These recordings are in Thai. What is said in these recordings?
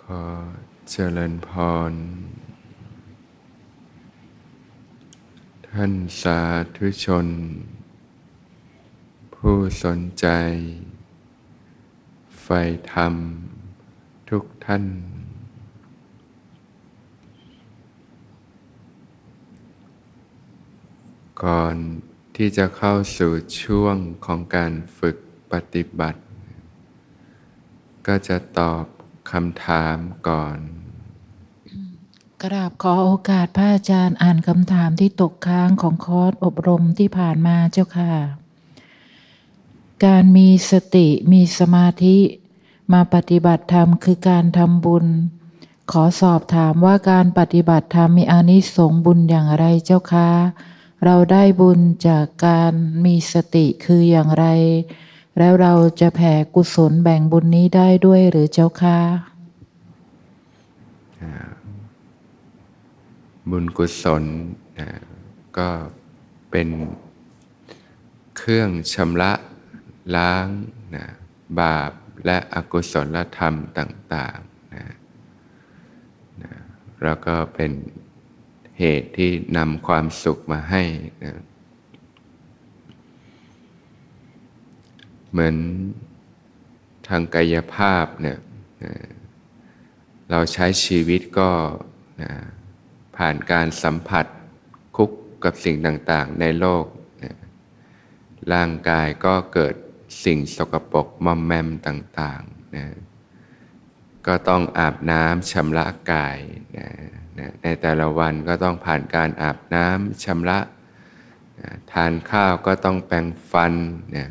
ขอเจริญพร ท่านสาธุชน ผู้สนใจใฝ่ธรรมทุกท่าน ก่อนที่จะเข้าสู่ช่วงของการฝึกปฏิบัติ ก็จะตอบ คำถามก่อน กราบขอโอกาสพระอาจารย์อ่านคำถามที่ตกค้างของคอร์สอบรมที่ผ่านมาเจ้าค่ะ การมีสติมีสมาธิมาปฏิบัติธรรมคือการทำบุญ ขอสอบถามว่าการปฏิบัติธรรมมีอานิสงส์บุญอย่างไรเจ้าคะเราได้บุญจากการมีสติคืออย่างไร แล้วเราจะแผ่กุศลแบ่งบุญนี้ได้ด้วยหรือเจ้าคะบุญกุศลก็เป็นเครื่องชำระล้างนะบาปและอกุศลธรรมต่างๆนะนะแล้วก็เป็นเหตุที่นำความสุขมาให้นะ เหมือนทางกายภาพเนี่ยเราใช้ชีวิตก็ผ่านการสัมผัสคุกกับสิ่งต่างๆ ในโลก ร่างกายก็เกิดสิ่งสกปรกมอมแมมต่างๆนะก็ต้องอาบน้ำชำระกายนะนะในแต่ละวันก็ต้องผ่านการอาบน้ำชำระนะทานข้าวก็ต้องแปรงฟันนะ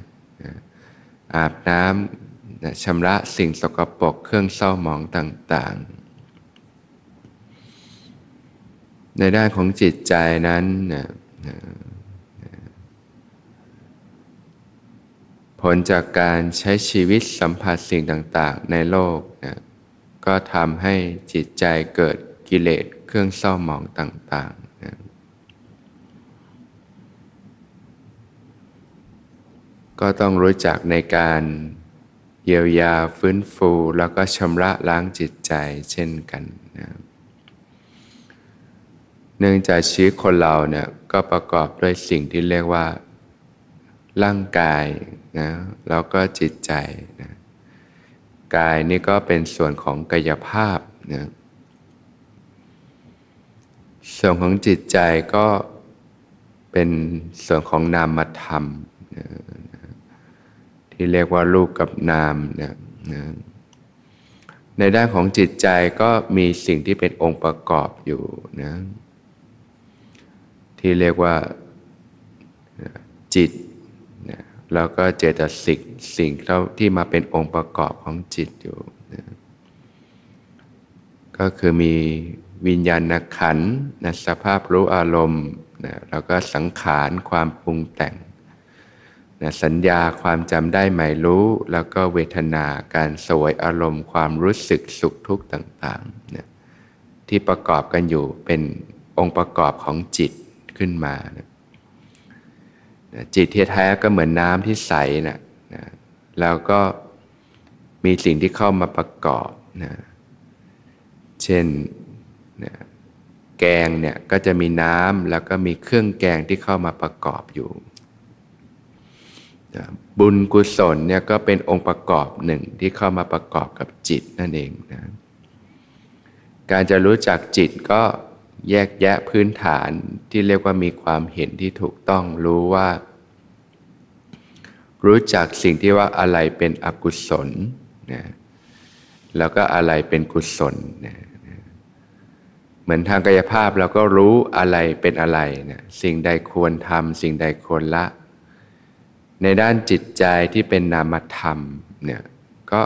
อาบน้ำนะชำระสิ่งสกปรกเครื่องเศร้าหมองต่าง ๆ ในด้านของจิตใจนั้นนะนะผลจากการใช้ชีวิตสัมผัสสิ่งต่าง ๆ ในโลกนะก็ทำให้จิตใจเกิดกิเลสเครื่องเศร้าหมองต่างๆนะ ก็ต้องรู้จักในการเยียวยาฟื้นฟูแล้วก็ชำระล้างจิตใจเช่นกันนะเนื่องจากชีวิตคนเราเนี่ยก็ประกอบด้วยสิ่งที่เรียกว่า ร่างกายนะแล้วก็จิตใจนะกายนี่ก็เป็นส่วนของกายภาพนะส่วนของจิตใจก็เป็นส่วนของนามธรรมนะ ที่เรียกว่ารูปกับนามเนะนะในด้านของจิตใจก็มีสิ่งที่เป็นองค์ประกอบอยู่นะที่เรียกว่าจิตนะแล้วก็เจตสิกสิ่งที่มาเป็นองค์ประกอบของจิตอยู่นะก็คือมีวิญญาณขันนะสภาพรู้อารมณ์นะแล้วก็สังขารความปรุงแต่ง นะสัญญาความจำได้หมายรู้ แล้วก็เวทนาการสวยอารมณ์ความรู้สึกสุขทุกข์ต่างๆนะที่ประกอบกันอยู่เป็นองค์ประกอบของจิตขึ้นมานะจิตที่แท้ก็เหมือนน้ำที่ใสนะนะแล้วก็มีสิ่งที่เข้ามาประกอบนะเช่นนะแกงเนี่ยก็จะมีน้ำแล้วก็มีเครื่องแกงที่เข้ามาประกอบอยู่ นะบุญกุศลเนี่ยก็เป็นองค์ประกอบหนึ่งที่เข้ามาประกอบกับจิตนั่นเองนะการจะรู้จักจิตก็แยกแยะพื้นฐานที่เรียกว่ามีความเห็นที่ถูกต้องรู้ว่า รู้จักสิ่งที่ว่าอะไรเป็นอกุศลนะแล้วก็อะไรเป็นกุศลนะเหมือนทางกายภาพเราก็รู้อะไรเป็นอะไรนะสิ่งใดควรทำสิ่งใดควรละ ในด้านจิตใจที่เป็นนามธรรมเนี่ยก็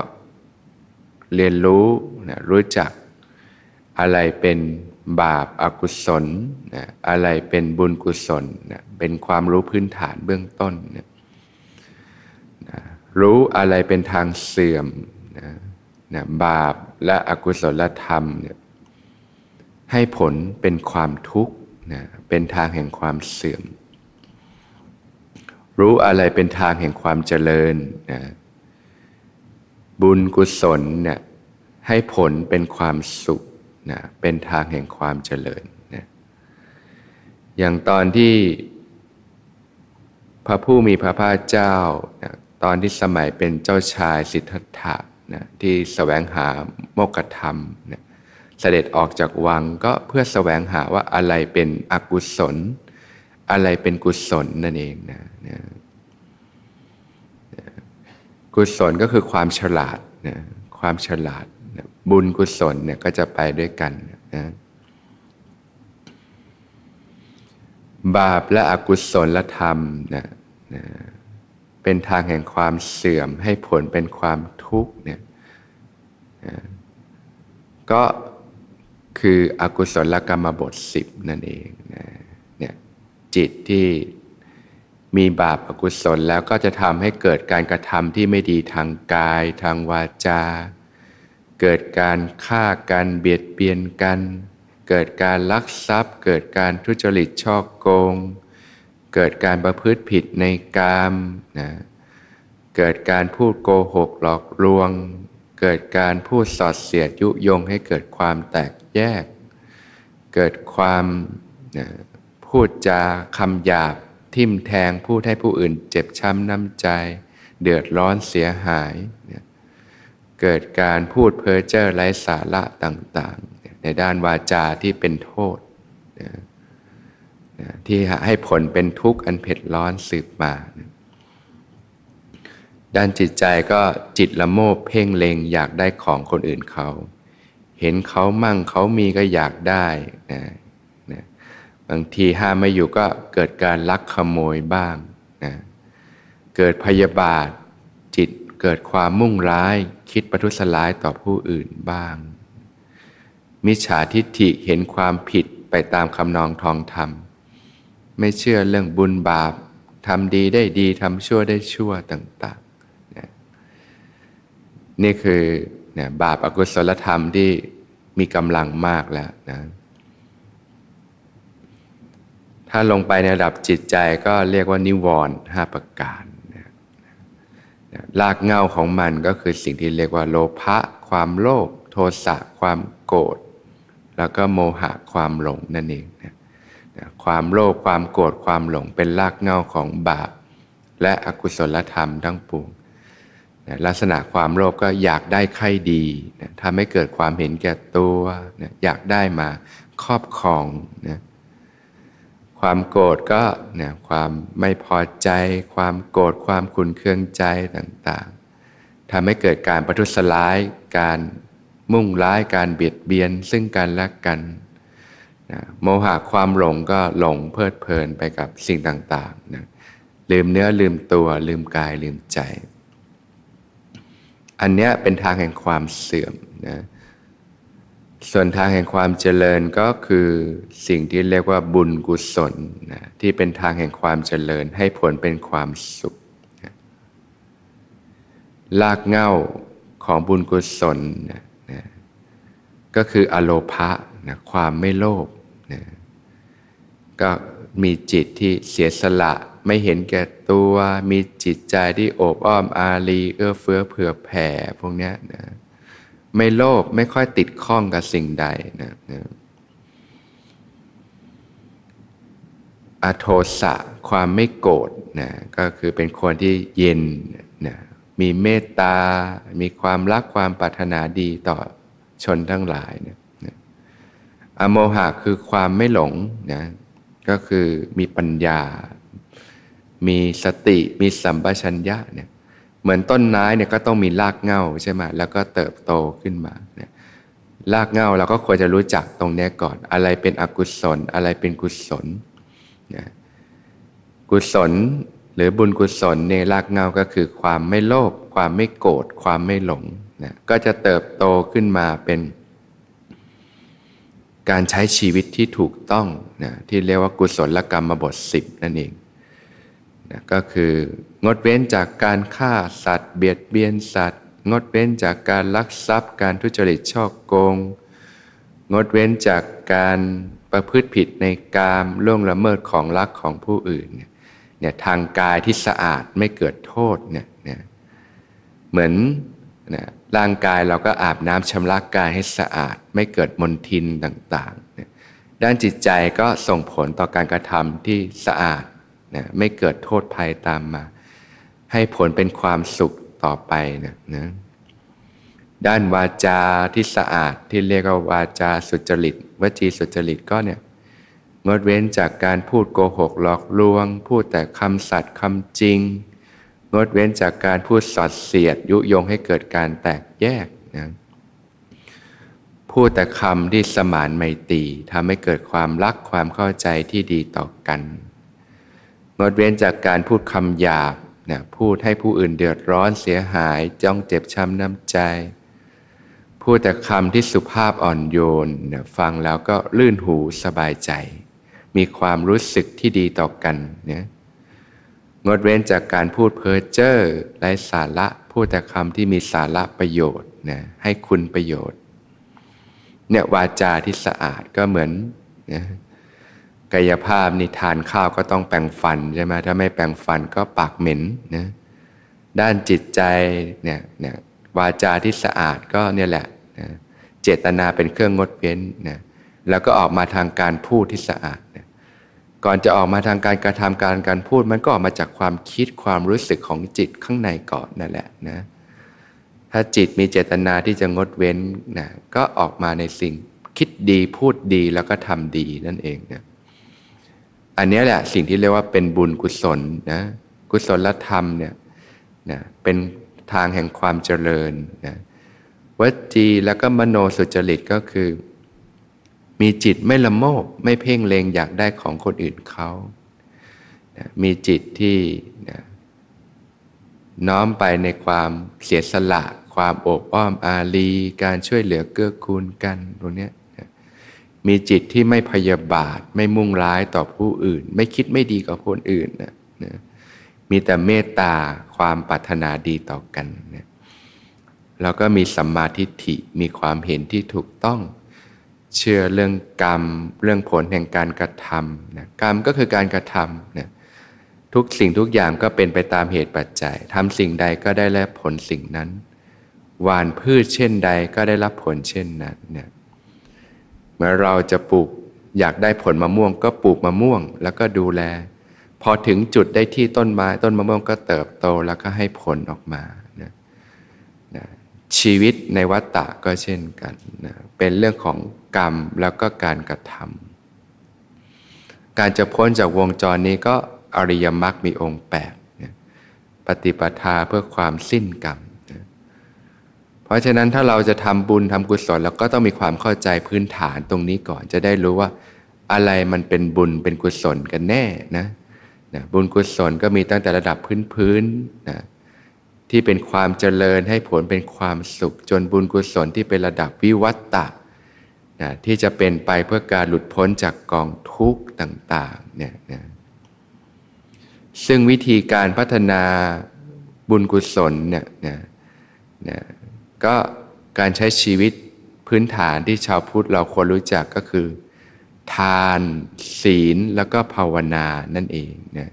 เรียนรู้นะรู้จักอะไรเป็นบาปอากุศลนะอะไรเป็นบุญกุศลนะเป็นความรู้พื้นฐานเบื้องต้นนะนะรู้อะไรเป็นทางเสื่อมนะนะบาปและอกุศลธรรมเนี่ยให้ผลเป็นความทุกข์นะเป็นทางแห่งความเสื่อม รู้อะไรเป็นทางแห่งความเจริญนะบุญกุศลเนี่ยให้ผลเป็นความสุขนะเป็นทางแห่งความเจริญนะอย่างตอนที่พระผู้มีพระภาคเจ้านะตอนที่สมัยเป็นเจ้าชายสิทธัตถะนะที่สแสวงหาโมกธรรมนะเสด็จออกจากวังก็เพื่อสแสวงหาว่าอะไรเป็นอกุศล อะไรเป็นกุศลนั่นเองนะ นะกุศลก็คือความฉลาดนะความฉลาดนะบุญกุศลเนี่ยก็จะไปด้วยกันนะบาปและอกุศลธรรมนะนะเป็นทางแห่งความเสื่อมให้ผลเป็นความทุกข์เนี่ยนะก็คืออกุศลกรรมบทสิบนั่นเองนะเนี่ยจิตที่ มีบาปอกุศลแล้วก็จะทำให้เกิดการกระทำที่ไม่ดีทางกายทางวาจา เกิดการฆ่ากันเบียดเบียนกัน เกิดการลักทรัพย์ เกิดการทุจริตช่อโกง เกิดการประพฤติผิดในกามนะเกิดการพูดโกหกหลอกลวง เกิดการพูดสอดเสียดยุยงให้เกิดความแตกแยก เกิดความนะพูดจาคำหยาบ ทิ่มแทงพูดให้ผู้อื่นเจ็บช้ำน้ำใจ เดือดร้อนเสียหาย เกิดการพูดเพ้อเจ้อไร้สาระต่างๆ ในด้านวาจาที่เป็นโทษ ที่ให้ผลเป็นทุกข์อันเผ็ดร้อนสืบมา ด้านจิตใจก็จิตละโมบเพ่งเลงอยากได้ของคนอื่นเขา เห็นเขามั่งเขามีก็อยากได้นะ บางทีห้ามไม่อยู่ก็เกิดการลักขโมยบ้างนะเกิดพยาบาท จิตเกิดความมุ่งร้าย คิดประทุษร้ายต่อผู้อื่นบ้าง มิจฉาทิฏฐิเห็นความผิดไปตามคำนองทองธรรม ไม่เชื่อเรื่องบุญบาปทำดีได้ดีทำชั่วได้ชั่วต่างๆนะนี่คือนะบาปอากุศลธรรมที่มีกำลังมากแล้วนะ ถ้าลงไปในระดับจิตใจก็เรียกว่านิวรณ์ห้าประการรากเงาของมันก็คือสิ่งที่เรียกว่าโลภะความโลภโทสะความโกรธแล้วก็โมหะความหลงนั่นเองนะความโลภความโกรธความหลงเป็นรากเงาของบาป และอกุศลธรรมทั้งปวงลักษณะความโลภก็อยากได้ใครดีทำให้เกิดความเห็นแก่ตัวอยากได้มาครอบครองนะ ความโกรธก็เนี่ยความไม่พอใจ ความโกรธความขุนเคืองใจต่างๆทำให้เกิดการประทุษร้ายการมุ่งร้ายการเบียดเบียนซึ่งกันและกันนะโมหะความหลงก็หลงเพลิดเพลินไปกับสิ่งต่างๆนะลืมเนื้อลืมตัวลืมกายลืมใจ อันเนี้ยเป็นทางแห่งความเสื่อมนะ ส่วนทางแห่งความเจริญก็คือสิ่งที่เรียกว่าบุญกุศลนะที่เป็นทางแห่งความเจริญให้ผลเป็นความสุขนะลากเง่าของบุญกุศลนะนะก็คืออโลภะนะความไม่โลภนะก็มีจิตที่เสียสละไม่เห็นแก่ตัวมีจิตใจที่โอบอ้อมอารีเอื้อเฟื้อเผื่อแผ่พวกนี้นะ ไม่โลภไม่ค่อยติดข้องกับสิ่งใดนะนะอโทสะความไม่โกรธนะก็คือเป็นคนที่เย็นนะมีเมตตา มีความรักความปรารถนาดีต่อชนทั้งหลายนะนะอโมหะคือความไม่หลงนะก็คือมีปัญญา มีสติมีสัมปชัญญะเนี่ย เหมือนต้นไม้เนี่ยก็ต้องมีรากเง้าใช่ไหมแล้วก็เติบโตขึ้นมาเนี่ยรากเง้าเราก็ควรจะรู้จักตรงนี้ก่อน อะไรเป็นอกุศล อะไรเป็นกุศลนะกุศลหรือบุญกุศลในรากเงาก็คือความไม่โลภความไม่โกรธความไม่หลงนะก็จะเติบโตขึ้นมาเป็น การใช้ชีวิตที่ถูกต้องนะที่เรียกว่ากุศลกรรมบทสิบนั่นเอง นะก็คืองดเว้นจากการฆ่าสัตว์ เบียดเบียนสัตว์ งดเว้นจากการลักทรัพย์ การทุจริตช่อโกง งดเว้นจากการประพฤติผิดในกามล่วงละเมิดของรักของผู้อื่นเนี่ยทางกายที่สะอาดไม่เกิดโทษเนี่ยเนี่ยเหมือนเนี่ยร่างกายเราก็อาบน้ำชำระกายให้สะอาด ไม่เกิดมลทินต่างๆด้านจิตใจก็ส่งผลต่อการกระทำที่สะอาด นะไม่เกิดโทษภัยตามมา ให้ผลเป็นความสุขต่อไปนะนะด้านวาจาที่สะอาดที่เรียกว่าวาจาสุจริตวจีสุจริตก็เนี่ยงดเว้นจากการพูดโกหกหลอกลวง พูดแต่คำสัตย์คำจริง งดเว้นจากการพูดสอดเสียด ยุยงให้เกิดการแตกแยกนะพูดแต่คำที่สมานไมตรีทำให้เกิดความรักความเข้าใจที่ดีต่อกัน งดเว้นจากการพูดคำหยาบนะพูดให้ผู้อื่นเดือดร้อนเสียหายจ้องเจ็บช้ำน้ำใจ พูดแต่คำที่สุภาพอ่อนโยนนะฟังแล้วก็ลื่นหูสบายใจ มีความรู้สึกที่ดีต่อกันเนี่ยงดเว้นจากการพูดเพ้อเจ้อไร้สาระพูดแต่คำที่มีสาระประโยชน์นะให้คุณประโยชน์ เนี่ยวาจาที่สะอาดก็เหมือนนะ กายภาพนี่ทานข้าวก็ต้องแปรงฟันใช่ไหมถ้าไม่แปรงฟันก็ปากเหม็นนะด้านจิตใจเนี่ยเนี่ยวาจาที่สะอาดก็เนี่ยแหละนะเจตนาเป็นเครื่องงดเว้นนะแล้วก็ออกมาทางการพูดที่สะอาดนะก่อนจะออกมาทางการกระทำการการพูดมันก็ออกมาจากความคิดความรู้สึกของจิตข้างในก่อนนั่นแหละนะถ้าจิตมีเจตนาที่จะงดเว้นนะก็ออกมาในสิ่งคิดดีพูดดีแล้วก็ทำดีนั่นเองนะ อันนี้แหละสิ่งที่เรียกว่าเป็นบุญกุศลนะกุศลธรรมเนี่ยนะเป็นทางแห่งความเจริญนะวจีแล้วก็มโนสุจริตก็คือ มีจิตไม่ละโมบไม่เพ่งเลงอยากได้ของคนอื่นเขานะมีจิตที่นะน้อมไปในความเสียสละ ความโอบอ้อมอารี การช่วยเหลือเกื้อกูลกันตรงนี้ มีจิตที่ไม่พยาบาท ไม่มุ่งร้ายต่อผู้อื่น ไม่คิดไม่ดีกับคนอื่นนะนะมีแต่เมตตาความปรารถนาดีต่อกันนะแล้วก็มีสัมมาทิฏฐิมีความเห็นที่ถูกต้อง เชื่อเรื่องกรรม เรื่องผลแห่งการกระทำนะกรรมก็คือการกระทำนะทุกสิ่งทุกอย่างก็เป็นไปตามเหตุปัจจัยทำสิ่งใดก็ได้รับผลสิ่งนั้นหวานพืชเช่นใดก็ได้รับผลเช่นนั้นเนี่ย เมื่อเราจะปลูกอยากได้ผลมะม่วง ก็ปลูกมะม่วง แล้วก็ดูแล พอถึงจุดได้ที่ต้นไม้ต้นมะม่วงก็เติบโตแล้วก็ให้ผลออกมานะนะชีวิตในวัฏฏะก็เช่นกันนะเป็นเรื่องของกรรมแล้วก็การกระทำการจะพ้นจากวงจรนี้ก็อริยมรรคมีองค์แปดนะปฏิปทาเพื่อความสิ้นกรรม เพราะฉะนั้นถ้าเราจะทำบุญทำกุศลเราก็ต้องมีความเข้าใจพื้นฐานตรงนี้ก่อนจะได้รู้ว่า อะไรมันเป็นบุญเป็นกุศลกันแน่นะนะบุญกุศลก็มีตั้งแต่ระดับพื้นๆนะที่เป็นความเจริญให้ผลเป็นความสุข จนบุญกุศลที่เป็นระดับวิวัตตะนะที่จะเป็นไปเพื่อการหลุดพ้นจากกองทุกข์ต่างๆเนี่ยนะซึ่งวิธีการพัฒนาบุญกุศลเนี่ยนะนะ ก็การใช้ชีวิตพื้นฐานที่ชาวพุทธเราควรรู้จักก็คือ ทานศีลแล้วก็ภาวนานั่นเองนะ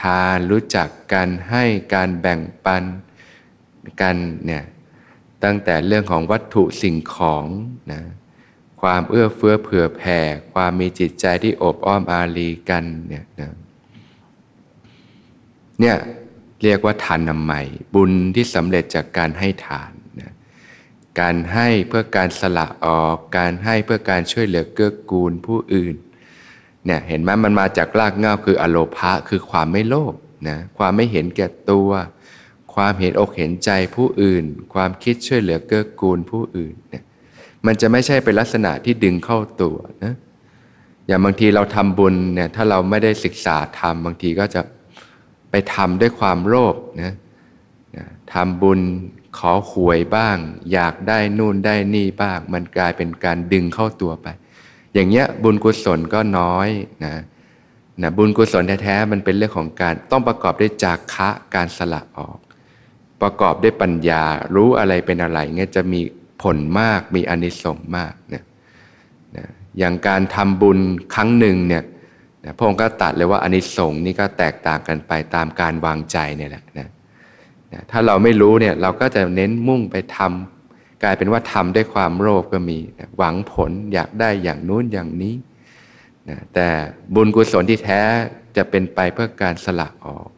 ทานรู้จักการให้การแบ่งปันกันเนี่ยตั้งแต่เรื่องของวัตถุสิ่งของนะความเอื้อเฟื้อเผื่อแผ่ ความมีจิตใจที่อบอ้อมอารีกันเนี่ยนะเนี่ยเรียกว่าทานนำใหม่บุญที่สำเร็จจากการให้ทาน การให้เพื่อการสละออก การให้เพื่อการช่วยเหลือเกื้อกูลผู้อื่นเนี่ยเห็นไหมมันมาจากรากเง้าคืออโลภะคือความไม่โลภนะความไม่เห็นแก่ตัว ความเห็นอกเห็นใจผู้อื่น ความคิดช่วยเหลือเกื้อกูลผู้อื่นเนี่ยมันจะไม่ใช่เป็นลักษณะที่ดึงเข้าตัวนะอย่างบางทีเราทำบุญเนี่ยถ้าเราไม่ได้ศึกษาทำบางทีก็จะไปทำด้วยความโลภนะทำบุญ ขอหวยบ้าง อยากได้นู่นได้นี่บ้าง มันกลายเป็นการดึงเข้าตัวไป อย่างเงี้ยบุญกุศลก็น้อยนะนะบุญกุศลแท้ๆมันเป็นเรื่องของการต้องประกอบด้วยจาคะการสละออก ประกอบด้วยปัญญารู้อะไรเป็นอะไรเงี้ยจะมีผลมากมีอนิสงส์มากเนี่ยนะอย่างการทำบุญครั้งหนึ่งเนี่ยนะพระองค์ก็ตัดเลยว่าอนิสงส์นี่ก็แตกต่างกันไปตามการวางใจเนี่ยแหละนะ นะถ้าเราไม่รู้เนี่ยเราก็จะเน้นมุ่งไปทำกลายเป็นว่าทำด้วยความโลภก็มีนะหวังผลอยากได้อย่างนู้นอย่างนี้นะแต่บุญกุศลที่แท้จะเป็นไปเพื่อการสละออก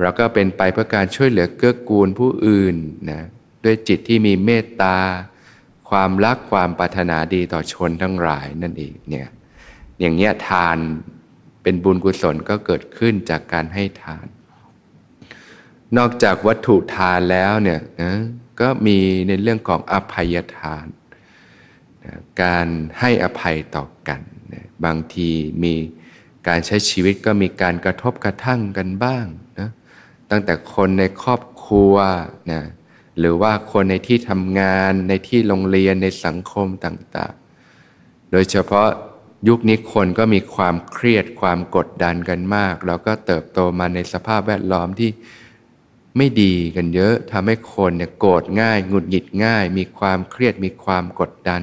เราก็เป็นไปเพื่อการช่วยเหลือเกื้อกูลผู้อื่นนะด้วยจิตที่มีเมตตา ความรักความปรารถนาดีต่อชนทั้งหลายนั่นเองเนี่ยอย่างเงี้ยทานเป็นบุญกุศลก็เกิดขึ้นจากการให้ทาน นอกจากวัตถุทานแล้วเนี่ยนะก็มีในเรื่องของอภัยทานนะการให้อภัยต่อกันนะบางทีมีการใช้ชีวิตก็มีการกระทบกระทั่งกันบ้างนะตั้งแต่คนในครอบครัวนะหรือว่าคนในที่ทำงานในที่โรงเรียนในสังคมต่างๆ โดยเฉพาะยุคนี้คนก็มีความเครียดความกดดันกันมาก แล้วก็เติบโตมาในสภาพแวดล้อมที่ ไม่ดีกันเยอะทำให้คนเนี่ยโกรธง่ายหงุดหงิดง่าย มีความเครียดมีความกดดัน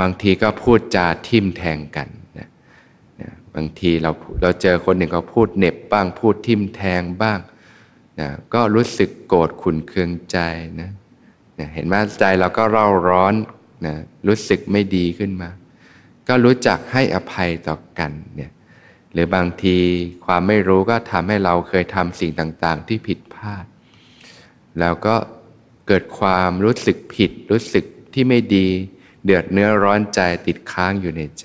บางทีก็พูดจาทิมแทงกันนะนะบางทีเราเราเจอคนหนึ่งเขาพูดเน็บบ้างพูดทิมแทงบ้างนะก็รู้สึกโกรธขุนเคืองใจนะนะเห็นไหมใจเราก็เร่าร้อนนะรู้สึกไม่ดีขึ้นมา ก็รู้จักให้อภัยต่อกันเนี่ย หรือบางทีความไม่รู้ก็ทำให้เราเคยทำสิ่งต่างๆ ที่ผิดพลาด แล้วก็เกิดความรู้สึกผิด รู้สึกที่ไม่ดี เดือดเนื้อร้อนใจติดค้างอยู่ในใจ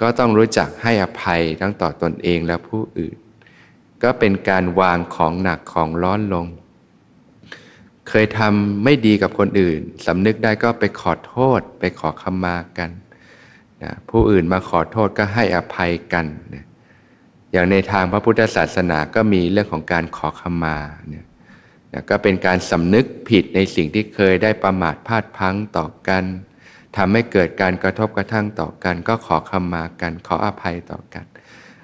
ก็ต้องรู้จักให้อภัยทั้งต่อตอนเองและผู้อื่น ก็เป็นการวางของหนักของร้อนลง เคยทำไม่ดีกับคนอื่นสำนึกได้ก็ไปขอโทษ ไปขอขมากันนะผู้อื่นมาขอโทษก็ให้อภัยกันนะ อย่างในทางพระพุทธศาสนาก็มีเรื่องของการขอขมาเนี่ยนะก็เป็นการสำนึกผิดในสิ่งที่เคยได้ประมาทพลาดพังต่อกันทำให้เกิดการกระทบกระทั่งต่อกัน ก็ขอขมากัน ขออภัยต่อกัน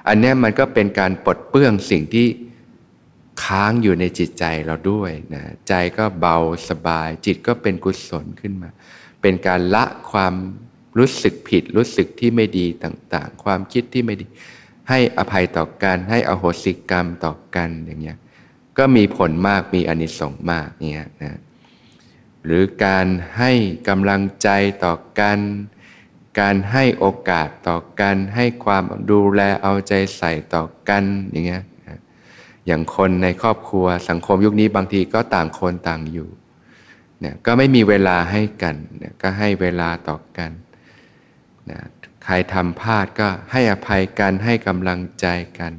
อันนี้มันก็เป็นการปลดเปื้องสิ่งที่ค้างอยู่ในจิตใจเราด้วยนะใจก็เบาสบาย จิตก็เป็นกุศลขึ้นมา เป็นการละความรู้สึกผิด รู้สึกที่ไม่ดีต่างๆ ความคิดที่ไม่ดี ให้อภัยต่อกัน ให้อโหสิกรรมต่อกันอย่างเงี้ยก็มีผลมากมีอนิสงส์มากเนี่ยนะหรือการให้กำลังใจต่อกัน การให้โอกาสต่อกัน ให้ความดูแลเอาใจใส่ต่อกันอย่างเงี้ยอย่างคนในครอบครัวสังคมยุคนี้บางทีก็ต่างคนต่างอยู่เนี่ยก็ไม่มีเวลาให้กันเนี่ยก็ให้เวลาต่อกันนะ ใครทำพลาดก็ให้อภัยกันให้กำลังใจกัน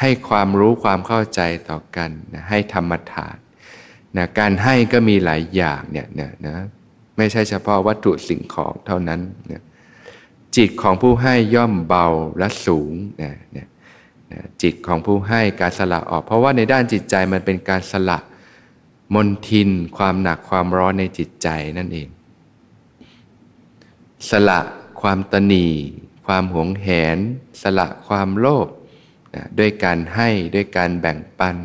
ให้ความรู้ความเข้าใจต่อกันนะให้ธรรมทานนะการให้ก็มีหลายอย่างเนี่ยนะนะไม่ใช่เฉพาะวัตถุสิ่งของเท่านั้นนะจิตของผู้ให้ย่อมเบาและสูงนะนะนะจิตของผู้ให้การสละออก เพราะว่าในด้านจิตใจมันเป็นการสละมนทินความหนักความร้อนในจิตใจนั่นเอง สละ ความตนีความหวงแหน สละความโลภนะด้วยการให้ด้วยการแบ่งปัน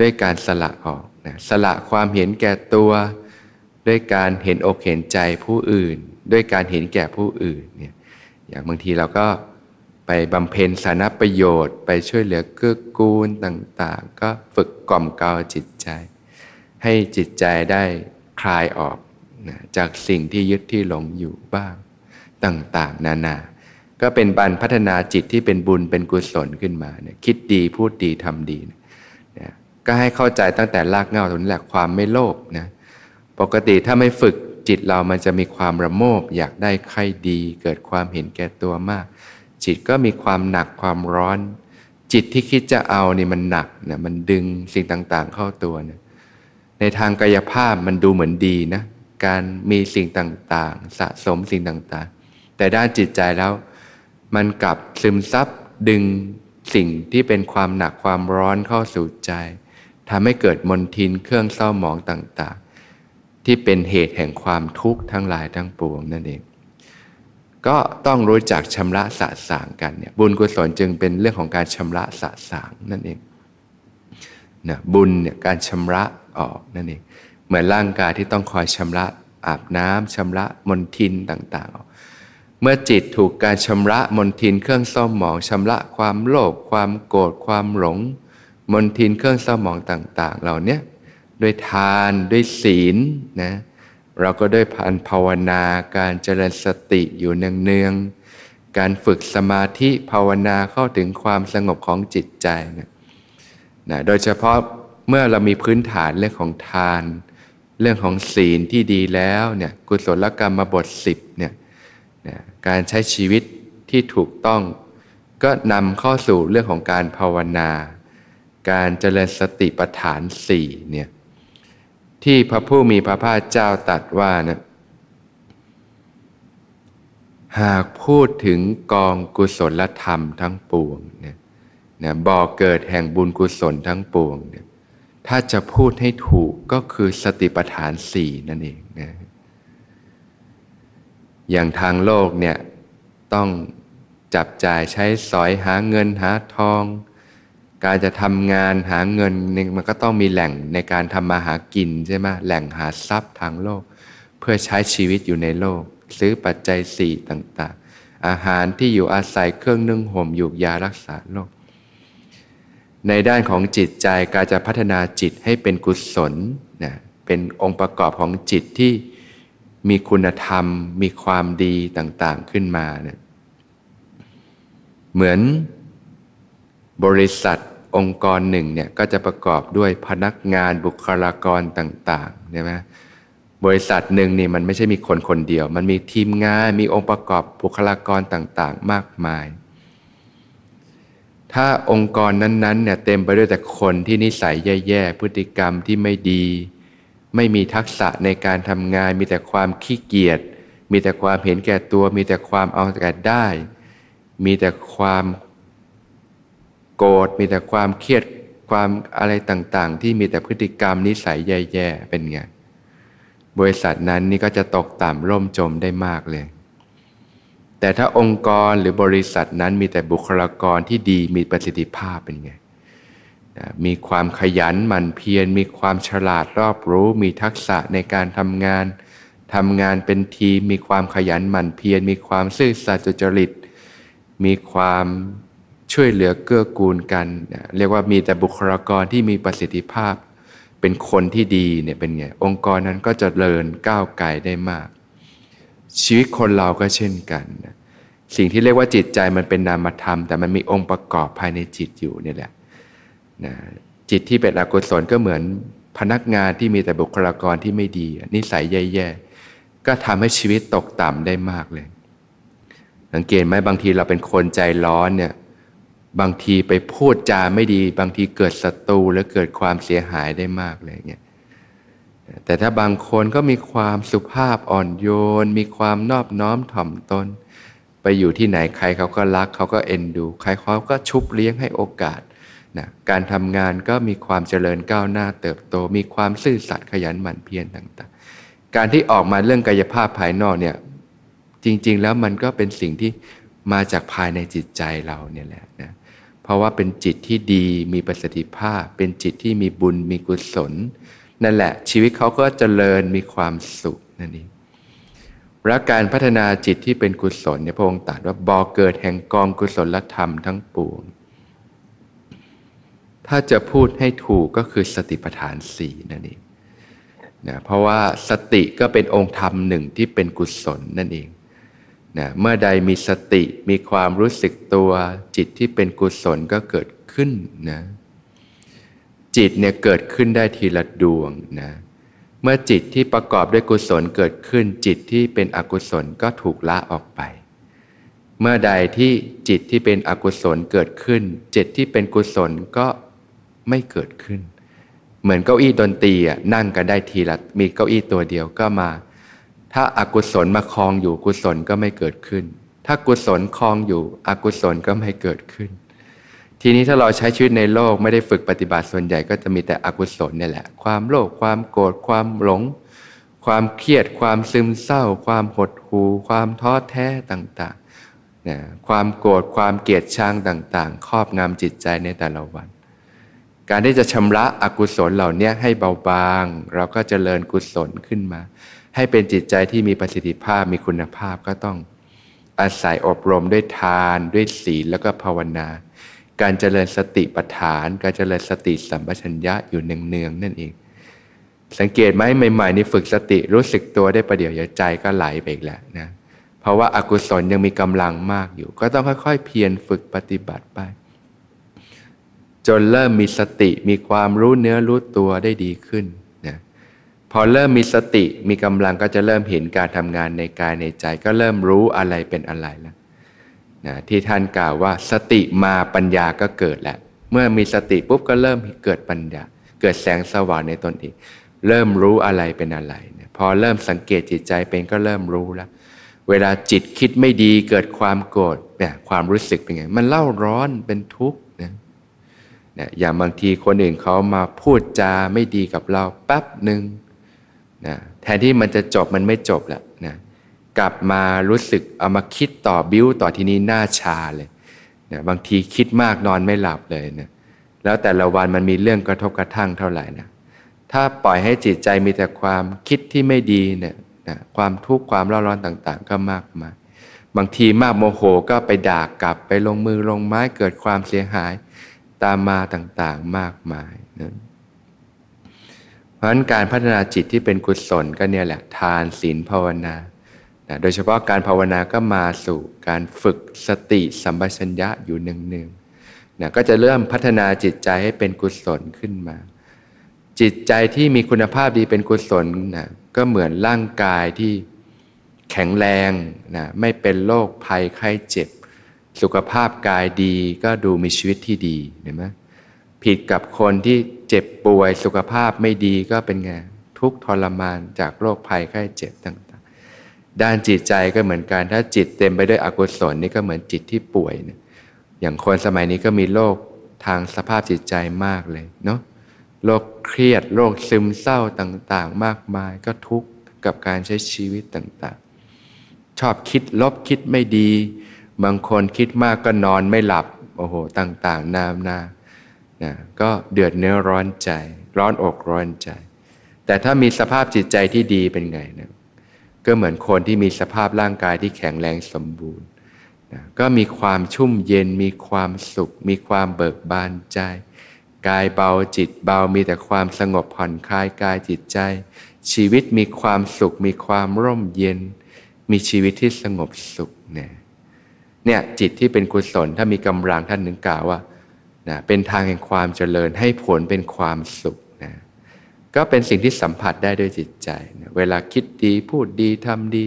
ด้วยการสละออกนะสละความเห็นแก่ตัว ด้วยการเห็นอกเห็นใจผู้อื่น ด้วยการเห็นแก่ผู้อื่นเนี่ยอย่างบางทีเราก็ไปบำเพ็ญสานะประโยชน์ ไปช่วยเหลือเกื้อกูลต่างๆ ก็ฝึกกล่อมเกลาจิตใจ ให้จิตใจได้คลายออกนะจากสิ่งที่ยึดที่หลงอยู่บ้าง ต่างๆ นานา ก็เป็นบันพัฒนาจิตที่เป็นบุญเป็นกุศลขึ้นมาเนี่ยคิดดีพูดดีทำดีนะก็ให้เข้าใจตั้งแต่รากเหง้าตรงนี้แหละความไม่โลภนะปกติถ้าไม่ฝึกจิตเรามันจะมีความระโมบ อยากได้ใครดี เกิดความเห็นแก่ตัวมาก จิตก็มีความหนักความร้อน จิตที่คิดจะเอานี่มันหนักนะมันดึงสิ่งต่างๆ เข้าตัวนะในทางกายภาพมันดูเหมือนดีนะการมีสิ่งต่างๆ สะสมสิ่งต่างๆ แต่ด้านจิตใจแล้ว มันกลับซึมซับดึงสิ่งที่เป็นความหนักความร้อนเข้าสู่ใจทำให้เกิดมนทินเครื่องเศร้าหมองต่างๆ ที่เป็นเหตุแห่งความทุกข์ทั้งหลายทั้งปวงนั่นเอง ก็ต้องรู้จักชำระสะสางกันเนี่ยบุญกุศลจึงเป็นเรื่องของการชำระสะสางนั่นเองนะบุญเนี่ยการชำระออกนั่นเอง เหมือนร่างกายที่ต้องคอยชำระอาบน้ำชำระมนทินต่างๆออก เมื่อจิตถูกการชำระมนทินเครื่องเศร้าหมองชำระความโลภความโกรธความหลง มนทินเครื่องเศร้าหมองต่าง ๆ เหล่านี้ด้วยทานด้วยศีลนะเราก็ด้วยพันภาวนาการเจริญสติอยู่เนืองๆการฝึกสมาธิภาวนาเข้าถึงความสงบของจิตใจนะนะโดยเฉพาะเมื่อเรามีพื้นฐานเรื่องของทาน เรื่องของศีลที่ดีแล้วเนี่ยกุศลกรรมบทสิบเนี่ย นะการใช้ชีวิตที่ถูกต้อง ก็นำเข้าสู่เรื่องของการภาวนา การเจริญสติปัฏฐานสี่เนี่ยที่พระผู้มีพระภาคเจ้าตรัสว่านะหากพูดถึงกองกุศลธรรมทั้งปวงเนี่ยนะบ่อเกิดแห่งบุญกุศลทั้งปวงเนี่ยถ้าจะพูดให้ถูกก็คือสติปัฏฐานสี่นั่นเองนะ อย่างทางโลกเนี่ยต้องจับจ่ายใช้สอยหาเงินหาทอง การจะทำงานหาเงินมันก็ต้องมีแหล่งในการทำมาหากินใช่ไหมแหล่งหาทรัพย์ทางโลก เพื่อใช้ชีวิตอยู่ในโลก ซื้อปัจจัยสี่ต่างๆ อาหารที่อยู่อาศัยเครื่องนึ่งห่มอยู่ยารักษาโรคในด้านของจิตใจการจะพัฒนาจิตให้เป็นกุศลนะเป็นองค์ประกอบของจิตที่ มีคุณธรรม มีความดีต่างๆขึ้นมาเนี่ยเหมือนบริษัทองค์กรหนึ่งเนี่ยก็จะประกอบด้วยพนักงานบุคลากรต่างๆใช่ไหมบริษัทหนึ่งนี่มันไม่ใช่มีคนคนเดียว มันมีทีมงานมีองค์ประกอบบุคลากรต่างๆ มากมาย ถ้าองค์กรนั้นๆเนี่ยเต็มไปด้วยแต่คนที่นิสัยแย่ๆพฤติกรรมที่ไม่ดี ไม่มีทักษะในการทำงาน มีแต่ความขี้เกียจ มีแต่ความเห็นแก่ตัว มีแต่ความเอาแต่ได้ มีแต่ความโกรธ มีแต่ความเครียด ความอะไรต่างๆ ที่มีแต่พฤติกรรมนิสัยแย่ๆ เป็นไง บริษัทนั้นนี่ก็จะตกต่ำร่มจมได้มากเลย แต่ถ้าองค์กรหรือบริษัทนั้นมีแต่บุคลากรที่ดีมีประสิทธิภาพเป็นไง มีความขยันหมั่นเพียร มีความฉลาดรอบรู้ มีทักษะในการทำงานทำงานเป็นทีม มีความขยันหมั่นเพียร มีความซื่อสัตย์จริต มีความช่วยเหลือเกื้อกูลกัน เรียกว่ามีแต่บุคลากรที่มีประสิทธิภาพ เป็นคนที่ดีเนี่ยเป็นไง องค์กรนั้นก็จะเริญก้าวไกลได้มาก ชีวิตคนเราก็เช่นกันสิ่งที่เรียกว่าจิตใจมันเป็นนามธรรม แต่มันมีองค์ประกอบภายในจิตอยู่นี่แหละ นะจิตที่เป็นอกุศลก็เหมือนพนักงานที่มีแต่บุคลากรที่ไม่ดี นิสัยแย่ๆก็ทำให้ชีวิตตกต่ำได้มากเลย สังเกตไหมบางทีเราเป็นคนใจร้อนเนี่ยบางทีไปพูดจาไม่ดี บางทีเกิดศัตรูและเกิดความเสียหายได้มากเลยเนี่ยแต่ถ้าบางคนก็มีความสุภาพอ่อนโยน มีความนอบน้อมถ่อมตน ไปอยู่ที่ไหนใครเขาก็รักเขาก็เอ็นดู ใครเขาก็ชุบเลี้ยงให้โอกาส นะการทำงานก็มีความเจริญก้าวหน้าเติบโต มีความซื่อสัตย์ขยันหมั่นเพียรต่างๆ การที่ออกมาเรื่องกายภาพภายนอกเนี่ยจริงๆแล้วมันก็เป็นสิ่งที่มาจากภายในจิตใจเราเนี่ยแหละนะเพราะว่าเป็นจิตที่ดีมีประสิทธิภาพ เป็นจิตที่มีบุญมีกุศล นั่นแหละ ชีวิตเขาก็เจริญมีความสุขนั่นเองและการพัฒนาจิตที่เป็นกุศลเนี่ยพระองค์ตรัสว่าบ่อเกิดแห่งกองกุศลธรรมทั้งปวง ถ้าจะพูดให้ถูกก็คือสติปัฏฐานสี่นั่นเองนะเพราะว่าสติก็เป็นองค์ธรรมหนึ่งที่เป็นกุศลนั่นเองนะเมื่อใดมีสติมีความรู้สึกตัว จิตที่เป็นกุศลก็เกิดขึ้นนะจิตเนี่ยเกิดขึ้นได้ทีละดวงนะเมื่อจิตที่ประกอบด้วยกุศลเกิดขึ้น จิตที่เป็นอกุศลก็ถูกละออกไป เมื่อใดที่จิตที่เป็นอกุศลเกิดขึ้น จิตที่เป็นกุศลก็ ไม่เกิดขึ้น เหมือนเก้าอี้ดนตรีนั่งกันได้ทีละมีเก้าอี้ตัวเดียวก็มา ถ้าอากุศลมาคลองอยู่กุศลก็ไม่เกิดขึ้น ถ้ากุศลคลองอยู่อกุศลก็ไม่เกิดขึ้น ทีนี้ถ้าเราใช้ชีวิตในโลกไม่ได้ฝึกปฏิบัติส่วนใหญ่ก็จะมีแต่อกุศลนี่แหละ ความโลภความโกรธความหลง ความเครียด ความซึมเศร้า ความหดหู่ความท้อแท้ต่างๆนะความโกรธความเกลียดชังต่าง ๆ ครอบงำจิตใจในแต่ละวัน การที่จะชำระอกุศลเหล่านี้ให้เบาบาง เราก็จเจริญกุศลขึ้นมา ให้เป็นจิตใจที่มีประสิทธิภาพมีคุณภาพก็ต้องอาศัยอบรมด้วยทานด้วยศีลแล้วก็ภาวนา การเจริญสติปัฏฐาน การเจริญสติสัมปชัญญะอยู่เนืองๆนั่นเอง สังเกตไหมใหม่ๆนี่ฝึกสติรู้สึกตัวได้ประเดี๋ยวเดี๋ยวใจก็ไหลไปอีกแล้วนะเพราะว่าอากุศลยังมีกำลังมากอยู่ ก็ต้องค่อยๆเพียรฝึกปฏิบัติไป จนเริ่มมีสติมีความรู้เนื้อรู้ตัวได้ดีขึ้นนะพอเริ่มมีสติมีกำลังก็จะเริ่มเห็นการทำงานในกายในใจ ก็เริ่มรู้อะไรเป็นอะไรแล้วนะที่ท่านกล่าวว่าสติมาปัญญาก็เกิดแล้วเมื่อมีสติปุ๊บก็เริ่มเกิดปัญญา เกิดแสงสว่างในตนเอง เริ่มรู้อะไรเป็นอะไรนะพอเริ่มสังเกตจิตใจเป็นก็เริ่มรู้แล้ว เวลาจิตคิดไม่ดีเกิดความโกรธเนี่ยความรู้สึกเป็นไง มันเล่าร้อนเป็นทุกข์นะ นะอย่างบางทีคนอื่นเขามาพูดจาไม่ดีกับเราแป๊บหนึ่งนะแทนที่มันจะจบมันไม่จบละนะกลับมารู้สึกเอามาคิดต่อบิ้วต่อที่นี้หน้าชาเลยนะบางทีคิดมากนอนไม่หลับเลยนะแล้วแต่ละวันมันมีเรื่องกระทบกระทั่งเท่าไหร่นะถ้าปล่อยให้จิตใจมีแต่ความคิดที่ไม่ดีเนี่ยนะความทุกข์ความร้อนร้อนต่าง ๆ ก็มากมายบางทีมากโมโหก็ไปด่ากลับไปลงมือลงไม้เกิดความเสียหาย ตามมาต่างๆมากมายนะเพราะฉะนั้นการพัฒนาจิตที่เป็นกุศลก็เนี่ยแหละทานศีลภาวนานะโดยเฉพาะการภาวนาก็มาสู่การฝึกสติสัมปชัญญะอยู่เนืองๆนะก็จะเริ่มพัฒนาจิตใจให้เป็นกุศลขึ้นมา จิตใจที่มีคุณภาพดีเป็นกุศลนะก็เหมือนร่างกายที่แข็งแรงนะไม่เป็นโรคภัยไข้เจ็บ สุขภาพกายดีก็ดูมีชีวิตที่ดีเห็นไหมผิดกับคนที่เจ็บป่วยสุขภาพไม่ดีก็เป็นไงทุกทรมานจากโรคภัยไข้เจ็บต่างๆ ด้านจิตใจก็เหมือนกัน ถ้าจิตเต็มไปด้วยอกุศลนี่ก็เหมือนจิตที่ป่วยนะอย่างคนสมัยนี้ก็มีโรคทางสภาพจิตใจมากเลยเนาะโรคเครียดโรคซึมเศร้าต่างๆ มากมายก็ทุกข์กับการใช้ชีวิตต่างๆ ชอบคิดลบคิดไม่ดี บางคนคิดมากก็นอนไม่หลับ โอ้โห ต่างๆ นามนานะก็เดือดเนื้อร้อนใจ ร้อนอกร้อนใจ แต่ถ้ามีสภาพจิตใจที่ดีเป็นไงนะก็เหมือนคนที่มีสภาพร่างกายที่แข็งแรงสมบูรณ์นะก็มีความชุ่มเย็น มีความสุข มีความเบิกบานใจ กายเบาจิตเบามีแต่ความสงบผ่อนคลายกายจิตใจ ชีวิตมีความสุข มีความร่มเย็น มีชีวิตที่สงบสุขเนี่ย เนี่ยจิตที่เป็นกุศลถ้ามีกำลังท่านนึงกล่าวว่านะเป็นทางแห่งความเจริญให้ผลเป็นความสุขนะก็เป็นสิ่งที่สัมผัสได้ด้วยจิตใจนะเวลาคิดดีพูดดีทำดี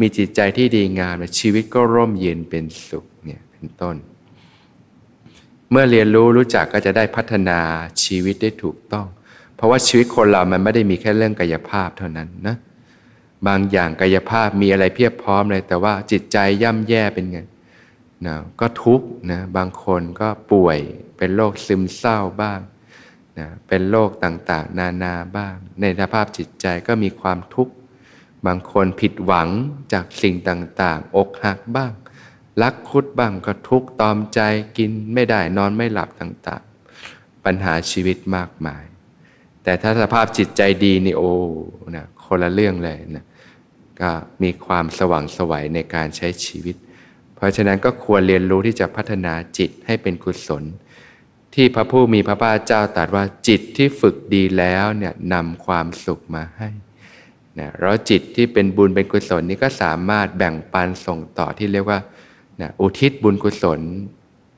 มีจิตใจที่ดีงามชีวิตก็ร่มเย็นเป็นสุขเนี่ยเป็นต้น เมื่อเรียนรู้รู้จักก็จะได้พัฒนาชีวิตได้ถูกต้อง เพราะว่าชีวิตคนเรามันไม่ได้มีแค่เรื่องกายภาพเท่านั้นนะบางอย่างกายภาพมีอะไรเพียบพร้อมเลยแต่ว่าจิตใจย่ำแย่เป็นไง นะก็ทุกข์นะบางคนก็ป่วยเป็นโรคซึมเศร้าบ้างนะเป็นโรคต่างๆ นานาบ้าง ในสภาพจิตใจก็มีความทุกข์ บางคนผิดหวังจากสิ่งต่างๆ อกหักบ้างลักคุดบ้างก็ทุกตอมใจกินไม่ได้นอนไม่หลับต่างๆ ปัญหาชีวิตมากมาย แต่ถ้าสภาพจิตใจดีนี่โอ้นะคนละเรื่องเลยนะก็มีความสว่างสวัยในการใช้ชีวิต ราะฉะนั้นก็ควรเรียนรู้ที่จะพัฒนาจิตให้เป็นกุศล ที่พระผู้มีพระภาคเจ้าตรัสว่าจิตที่ฝึกดีแล้วเนี่ยนำความสุขมาให้นะแล้วจิตที่เป็นบุญเป็นกุศลนี้ก็สามารถแบ่งปันส่งต่อที่เรียกว่านะอุทิศบุญกุศล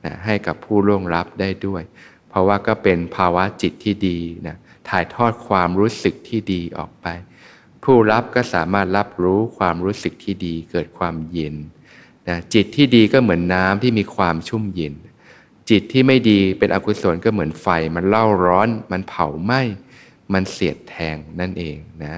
นะให้กับผู้ร่วงรับได้ด้วย เพราะว่าก็เป็นภาวะจิตที่ดีนะถ่ายทอดความรู้สึกที่ดีออกไป ผู้รับก็สามารถรับรู้ความรู้สึกที่ดีเกิดความเย็น นะจิตที่ดีก็เหมือนน้ำที่มีความชุ่มเย็น จิตที่ไม่ดีเป็นอกุศลก็เหมือนไฟ มันเล่าร้อน มันเผาไหม้ มันเสียดแทงนั่นเองนะ